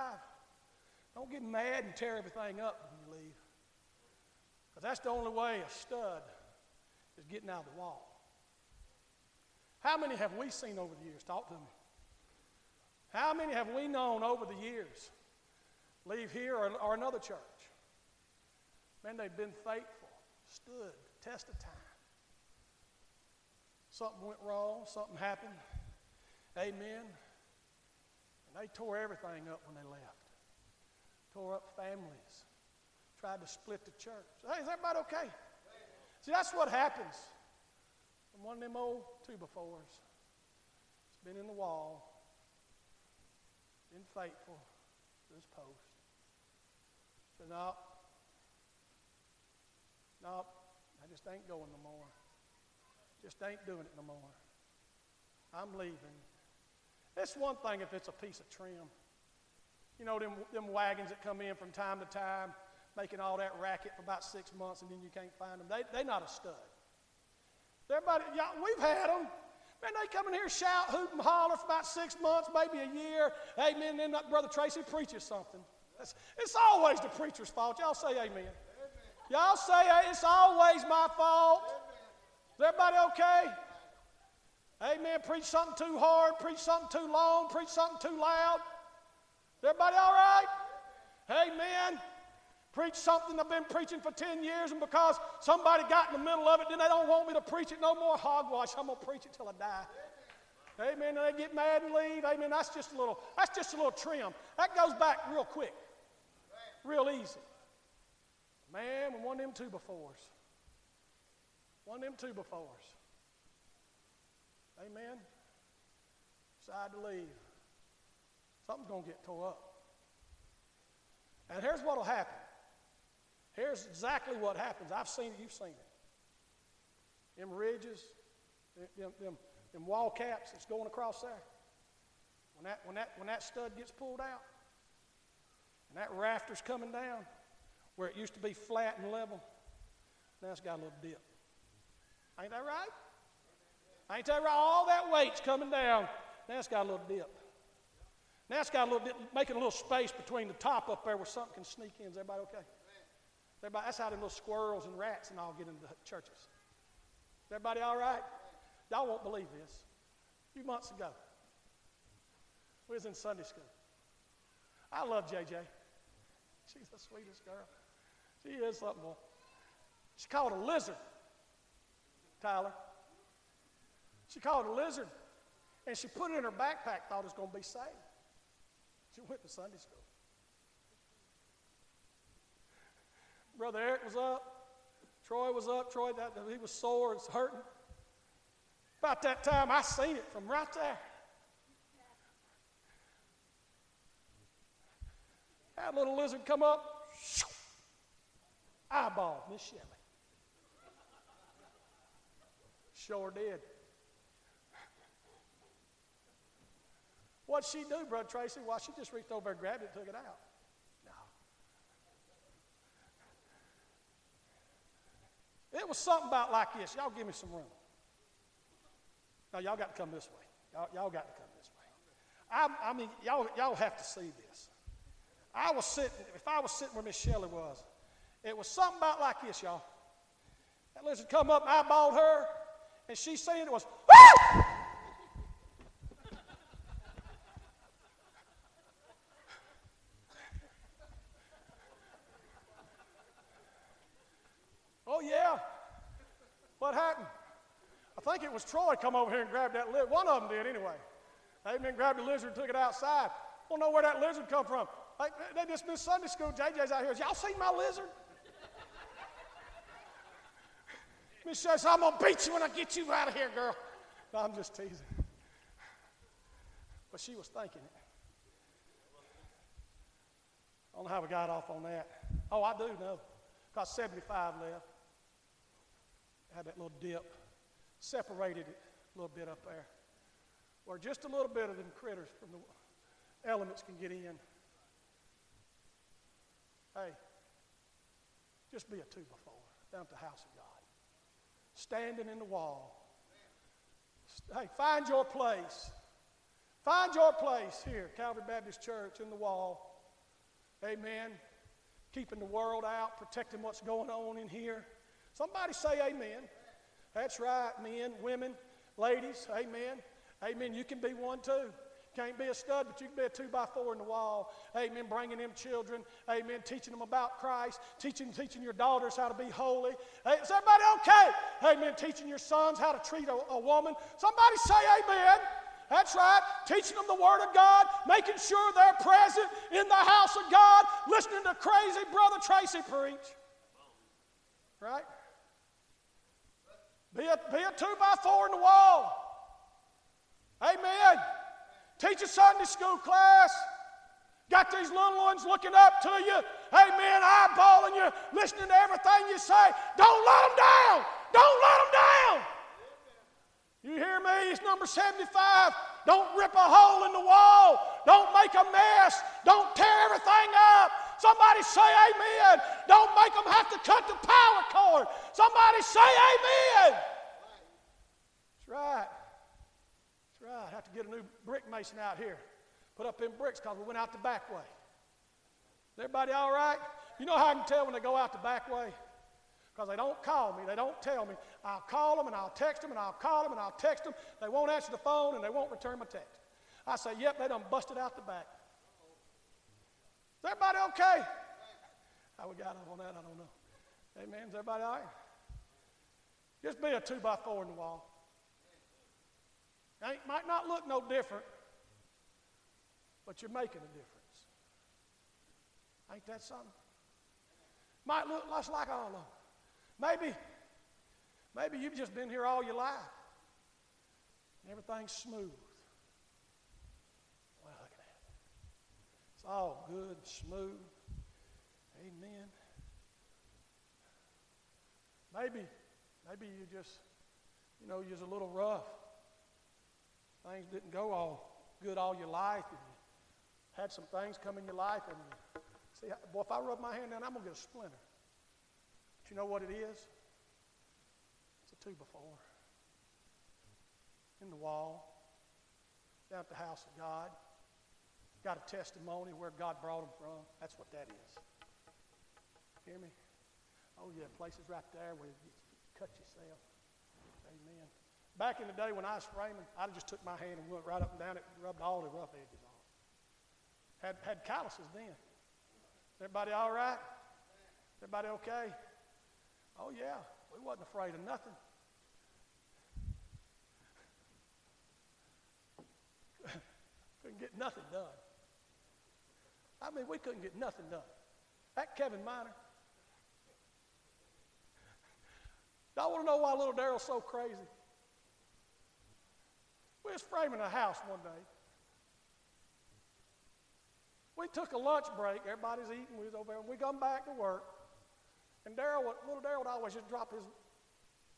Don't get mad and tear everything up when you leave. Because that's the only way a stud is getting out of the wall. How many have we seen over the years? Talk to me. How many have we known over the years leave here or, or another church? Man, they've been faithful, stood the test of time. Something went wrong, something happened. Amen. And they tore everything up when they left. Tore up families. Tried to split the church. Hey, is everybody okay? See, that's what happens from one of them old two by fours. It's been in the wall, been faithful to his post. So, no, no, I just ain't going no more. Just ain't doing it no more. I'm leaving. It's one thing if it's a piece of trim. You know, them, them wagons that come in from time to time, making all that racket for about six months and then you can't find them. They, they're not a stud. Everybody, y'all, we've had them. Man, they come in here, shout, hoot, and holler for about six months, maybe a year. Amen. Then Brother Tracy preaches something. It's, it's always the preacher's fault. Y'all say amen. Y'all say it's always my fault. Is everybody okay? Amen. Preach something too hard, preach something too long, preach something too loud. Is everybody all right? Amen. Preach something I've been preaching for 10 years, and because somebody got in the middle of it, then they don't want me to preach it no more hogwash. I'm gonna preach it till I die. Amen. And they get mad and leave. Amen. That's just a little, that's just a little trim. That goes back real quick. Real easy. Man, when one of them two by fours. One of them two by fours. Amen. Decide to leave. Something's going to get tore up. And here's what will happen. Here's exactly what happens. I've seen it, you've seen it. Them ridges, them, them, them wall caps that's going across there. When that, when, that, when that stud gets pulled out, and that rafter's coming down, where it used to be flat and level, now it's got a little dip. Ain't that right? Ain't that right? All that weight's coming down. Now it's got a little dip. Now it's got a little dip, making a little space between the top up there where something can sneak in. Is everybody okay? Everybody, that's how them little squirrels and rats and all get into churches. Is everybody all right? Y'all won't believe this. A few months ago, we was in Sunday school. I love JJ. She's the sweetest girl. She is something more. She caught a lizard, Tyler. She caught a lizard, and she put it in her backpack, thought it was going to be safe. She went to Sunday school. Brother Eric was up. Troy was up. Troy, that, he was sore. It's hurting. About that time, I seen it from right there. That little lizard come up, eyeball Miss Shelley. Sure did. What'd she do, Brother Tracy? Why, she just reached over and grabbed it and took it out. No. It was something about like this. Y'all give me some room. Now, y'all got to come this way. Y'all, y'all got to come this way. I, I mean, y'all, y'all have to see this. I was sitting, if I was sitting where Miss Shelley was, it was something about like this, y'all. That lizard come up and eyeballed her, and she saying it was, Woo! oh, yeah. What happened? I think it was Troy come over here and grabbed that lizard. One of them did anyway. Amen. Grabbed the lizard and took it outside. Don't know where that lizard come from. Like, they just dismissed Sunday school. JJ's out here. Y'all seen my lizard? Miss says, I'm going to beat you when I get you out of here, girl. No, I'm just teasing. But she was thinking it. I don't know how we got off on that. Oh, I do know. Got 75 left. Had that little dip. Separated it a little bit up there. Where just a little bit of them critters from the elements can get in. Hey, just be a two by four down at the house of God. Standing in the wall. Hey, find your place. Find your place here, Calvary Baptist Church, in the wall. Amen. Keeping the world out, protecting what's going on in here. Somebody say amen. That's right, men, women, ladies. Amen. Amen. You can be one too. Can't be a stud, but you can be a two by four in the wall. Amen. Bringing them children. Amen. Teaching them about Christ. Teaching, teaching your daughters how to be holy. Hey, is everybody okay? Amen. Teaching your sons how to treat a, a woman. Somebody say amen. That's right. Teaching them the Word of God, making sure they're present in the house of God, listening to crazy Brother Tracy preach. Right? Be a, be a two by four in the wall. Amen. Teach a Sunday school class. Got these little ones looking up to you. Amen. Eyeballing you, listening to everything you say. Don't let them down. Don't let them down. You hear me? It's number 75. Don't rip a hole in the wall. Don't make a mess. Don't tear everything up. Somebody say amen. Don't make them have to cut the power cord. Somebody say amen. That's right right. I have to get a new brick mason out here. Put up in bricks because we went out the back way. Everybody all right? You know how I can tell when they go out the back way? Because they don't call me, they don't tell me. I'll call them and I'll text them and I'll call them and I'll text them. They won't answer the phone and they won't return my text. I say, yep, they done busted out the back. Is everybody okay? How we got on that, I don't know. Amen. Is everybody all right? Just be a two by four in the wall. It might not look no different, but you're making a difference. Ain't that something? Might look less like all of them. Maybe, maybe you've just been here all your life. And everything's smooth. Well, look at that. It's all good, smooth. Amen. Maybe, maybe you just, you know, you're a little rough didn't go all good all your life, and you had some things come in your life, and you, see, boy, if I rub my hand down, I'm gonna get a splinter. But you know what it is? It's a two by four in the wall, down at the house of God. Got a testimony where God brought them from. That's what that is. Hear me? Oh yeah, places right there where you cut yourself. Back in the day when I was framing, I just took my hand and went right up and down it and rubbed all the rough edges off. Had, had calluses then. Everybody all right? Everybody okay? Oh, yeah. We wasn't afraid of nothing. couldn't get nothing done. I mean, we couldn't get nothing done. That Kevin Miner, Y'all want to know why little Daryl's so crazy? We was framing a house one day. We took a lunch break. Everybody's eating. We was over there. And we come back to work. And Daryl, little Daryl would always just drop his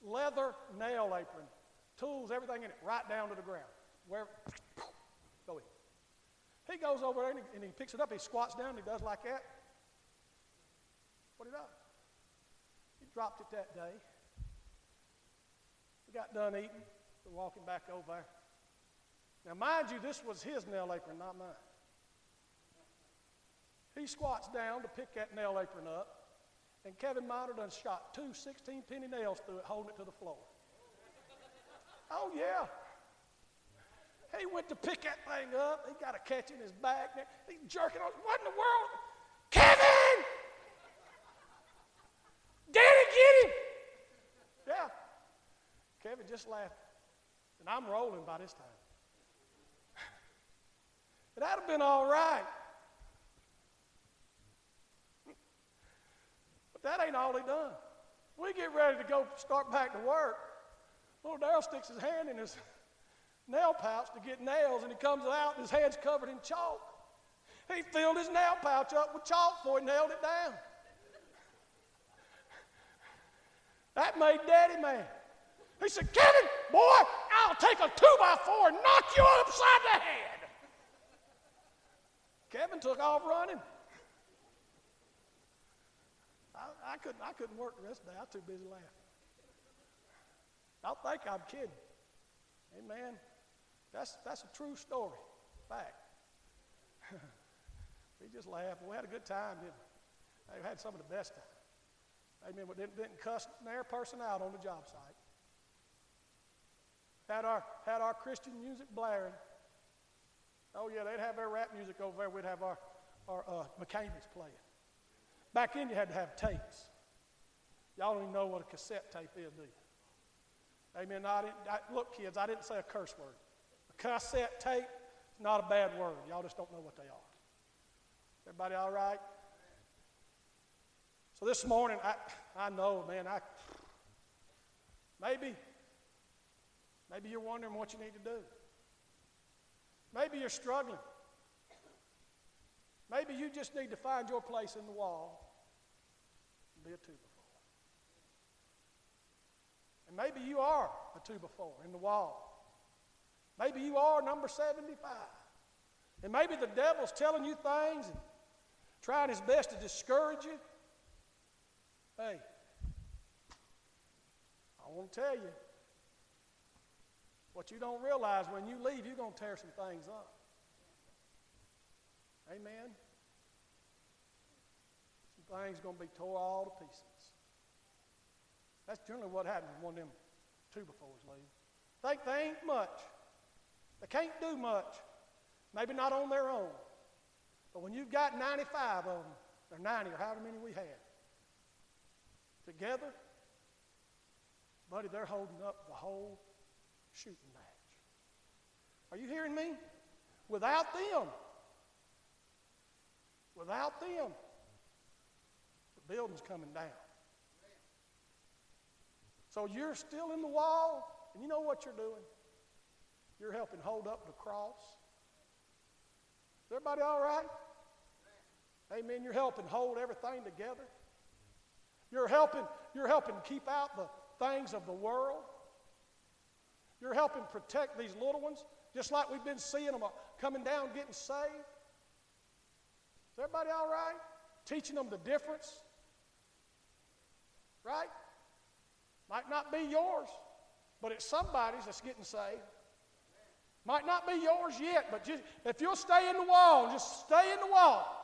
leather nail apron, tools, everything in it, right down to the ground. Where, go in. He goes over there and he, and he picks it up. He squats down. And he does like that. What he does? He dropped it that day. We got done eating. We're walking back over there. Now, mind you, this was his nail apron, not mine. He squats down to pick that nail apron up, and Kevin Miner done shot two 16 penny nails through it, holding it to the floor. Oh, yeah. He went to pick that thing up. He got a catch in his back. He's jerking on. What in the world? Kevin! Daddy, get him! Yeah. Kevin just laughed. And I'm rolling by this time. That'd have been all right. But that ain't all he done. We get ready to go start back to work. Little Darrell sticks his hand in his nail pouch to get nails, and he comes out, and his hand's covered in chalk. He filled his nail pouch up with chalk before he nailed it down. That made Daddy mad. He said, Kevin, boy, I'll take a two by four and knock you upside the head. Kevin took off running. I, I, couldn't, I couldn't work the rest of the day. I was too busy laughing. Don't think I'm kidding. Amen. That's, that's a true story. Fact. we just laughed. We had a good time, didn't we? We had some of the best time. Amen. We didn't, didn't cuss their person out on the job site. Had our, had our Christian music blaring. Oh, yeah, they'd have their rap music over there. We'd have our, our uh, McKameys playing. Back then, you had to have tapes. Y'all don't even know what a cassette tape is, do you? Amen. I I, look, kids, I didn't say a curse word. A cassette tape is not a bad word. Y'all just don't know what they are. Everybody all right? So this morning, I, I know, man, I maybe, maybe you're wondering what you need to do. Maybe you're struggling. Maybe you just need to find your place in the wall and be a two by four. And maybe you are a two by four in the wall. Maybe you are number 75. And maybe the devil's telling you things and trying his best to discourage you. Hey, I want to tell you what you don't realize when you leave, you're going to tear some things up. Amen. Some things going to be tore all to pieces. That's generally what happens when one of them two by fours leave. Think they ain't much. They can't do much. Maybe not on their own. But when you've got 95 of them, or 90 or however many we had, together, buddy, they're holding up the whole shooting match. Are you hearing me? Without them, without them, the building's coming down. So you're still in the wall, and you know what you're doing? You're helping hold up the cross. Is everybody all right? Amen. You're helping hold everything together. You're helping, you're helping keep out the things of the world. You're helping protect these little ones, just like we've been seeing them uh, coming down getting saved. Is everybody all right? Teaching them the difference. Right? Might not be yours, but it's somebody's that's getting saved. Might not be yours yet, but just, if you'll stay in the wall, just stay in the wall.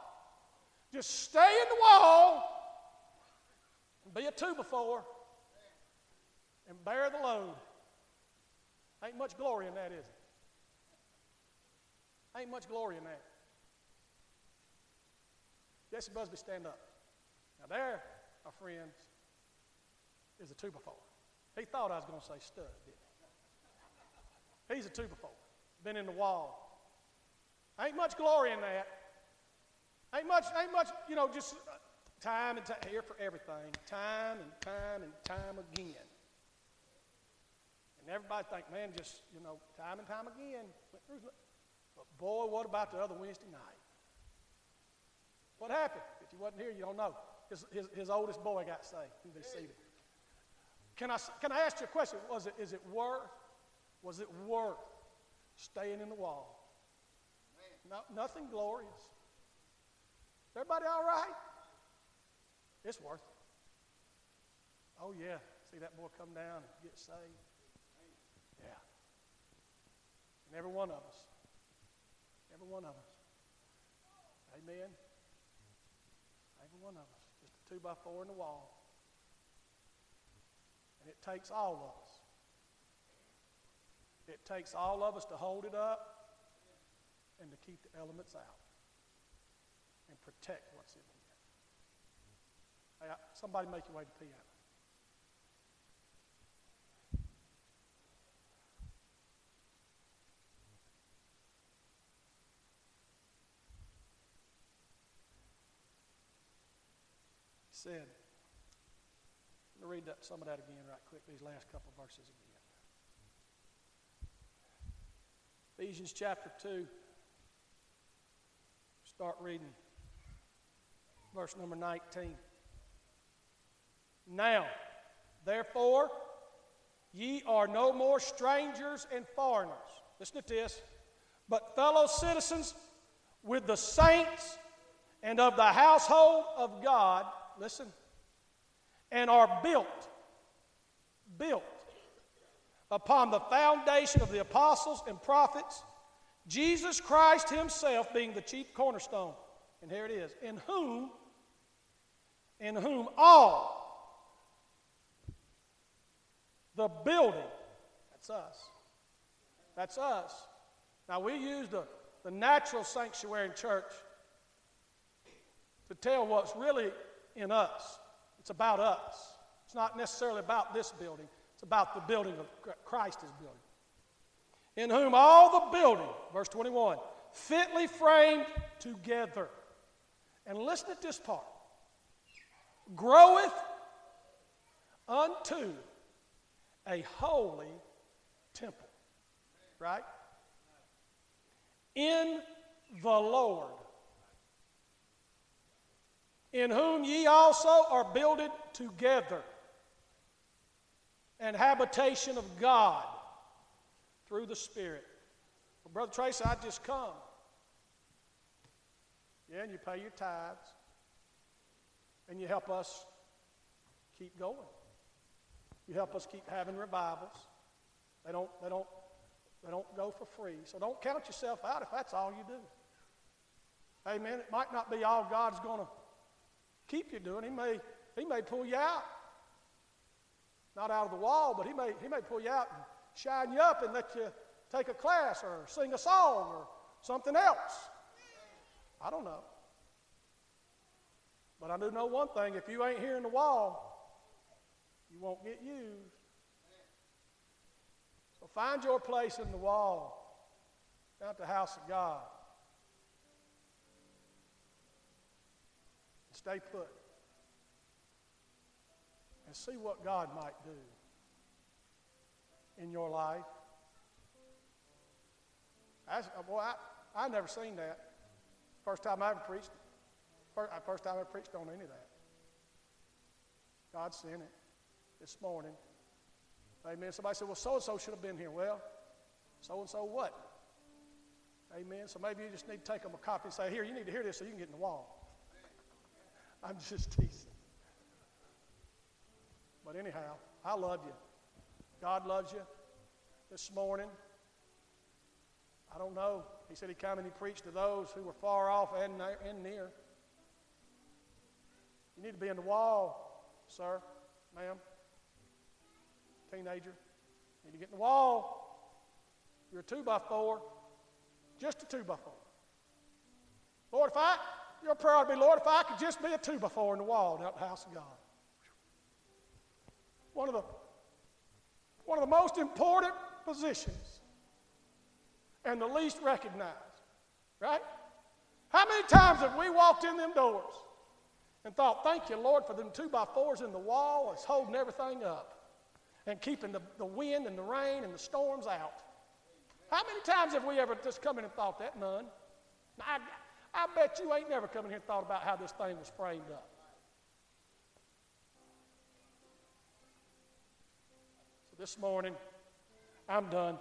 Just stay in the wall and be a two by four and bear the load. Ain't much glory in that, is it? Ain't much glory in that. Jesse Busby, stand up. Now, there, my friends, is a two by four. He thought I was going to say stud, didn't he? He's a two by four. Been in the wall. Ain't much glory in that. Ain't much, ain't much, you know, just uh, time and time here for everything. Time and time and time again. And everybody think, man, just, you know, time and time again. But boy, what about the other Wednesday night? What happened? If you wasn't here, you don't know. His, his, his oldest boy got saved. He be seated. Can I, can I ask you a question? Was it, is it worth, was it worth staying in the wall? No, nothing glorious. Everybody all right? It's worth it. Oh, yeah. See that boy come down and get saved? Yeah. And every one of us. Every one of us. Amen. Every one of us. Just a two by four in the wall. And it takes all of us. It takes all of us to hold it up and to keep the elements out and protect what's in here. Hey, somebody make your way to piano. Said, let me read that, some of that again right quick, these last couple verses again. Ephesians chapter 2, start reading verse number 19. Now, therefore, ye are no more strangers and foreigners. Listen to this. But fellow citizens with the saints and of the household of God, listen, and are built, built upon the foundation of the apostles and prophets, Jesus Christ Himself being the chief cornerstone. And here it is, in whom, in whom all the building, that's us, that's us. Now we use the, the natural sanctuary in church to tell what's really in us. It's about us. It's not necessarily about this building. It's about the building of Christ is building. In whom all the building, verse 21, fitly framed together. And listen to this part groweth unto a holy temple. Right? In the Lord. In whom ye also are builded together and habitation of God through the Spirit. Well, Brother Tracy, I just come. Yeah, and you pay your tithes. And you help us keep going. You help us keep having revivals. They don't, they don't, they don't go for free. So don't count yourself out if that's all you do. Amen. It might not be all God's going to keep you doing. He may, he may pull you out. Not out of the wall, but he may, he may pull you out and shine you up and let you take a class or sing a song or something else. I don't know. But I do know one thing if you ain't here in the wall, you won't get used. So find your place in the wall at the house of God. Stay put and see what God might do in your life. I, boy, I, I never seen that. First time I ever preached. First, uh, first time I preached on any of that. God sent it this morning. Amen. Somebody said, well, so and so should have been here. Well, so and so what? Amen. So maybe you just need to take them a copy and say, here, you need to hear this so you can get in the wall. I'm just teasing. But anyhow, I love you. God loves you. This morning, I don't know. He said he come and he preached to those who were far off and, and near. You need to be in the wall, sir, ma'am, teenager. You need to get in the wall. You're a two by four, just a two by four. Lord, if I, your prayer would be, Lord, if I could just be a two by four in the wall out the house of God one of the, one of the most important positions and the least recognized, right? How many times have we walked in them doors and thought, thank you, Lord, for them two by fours in the wall, that's holding everything up. and keeping the, the wind and the rain and the storms out. How many times have we ever just come in and thought that? None. I, I bet you ain't never come in here and thought about how this thing was framed up. So this morning, I'm done.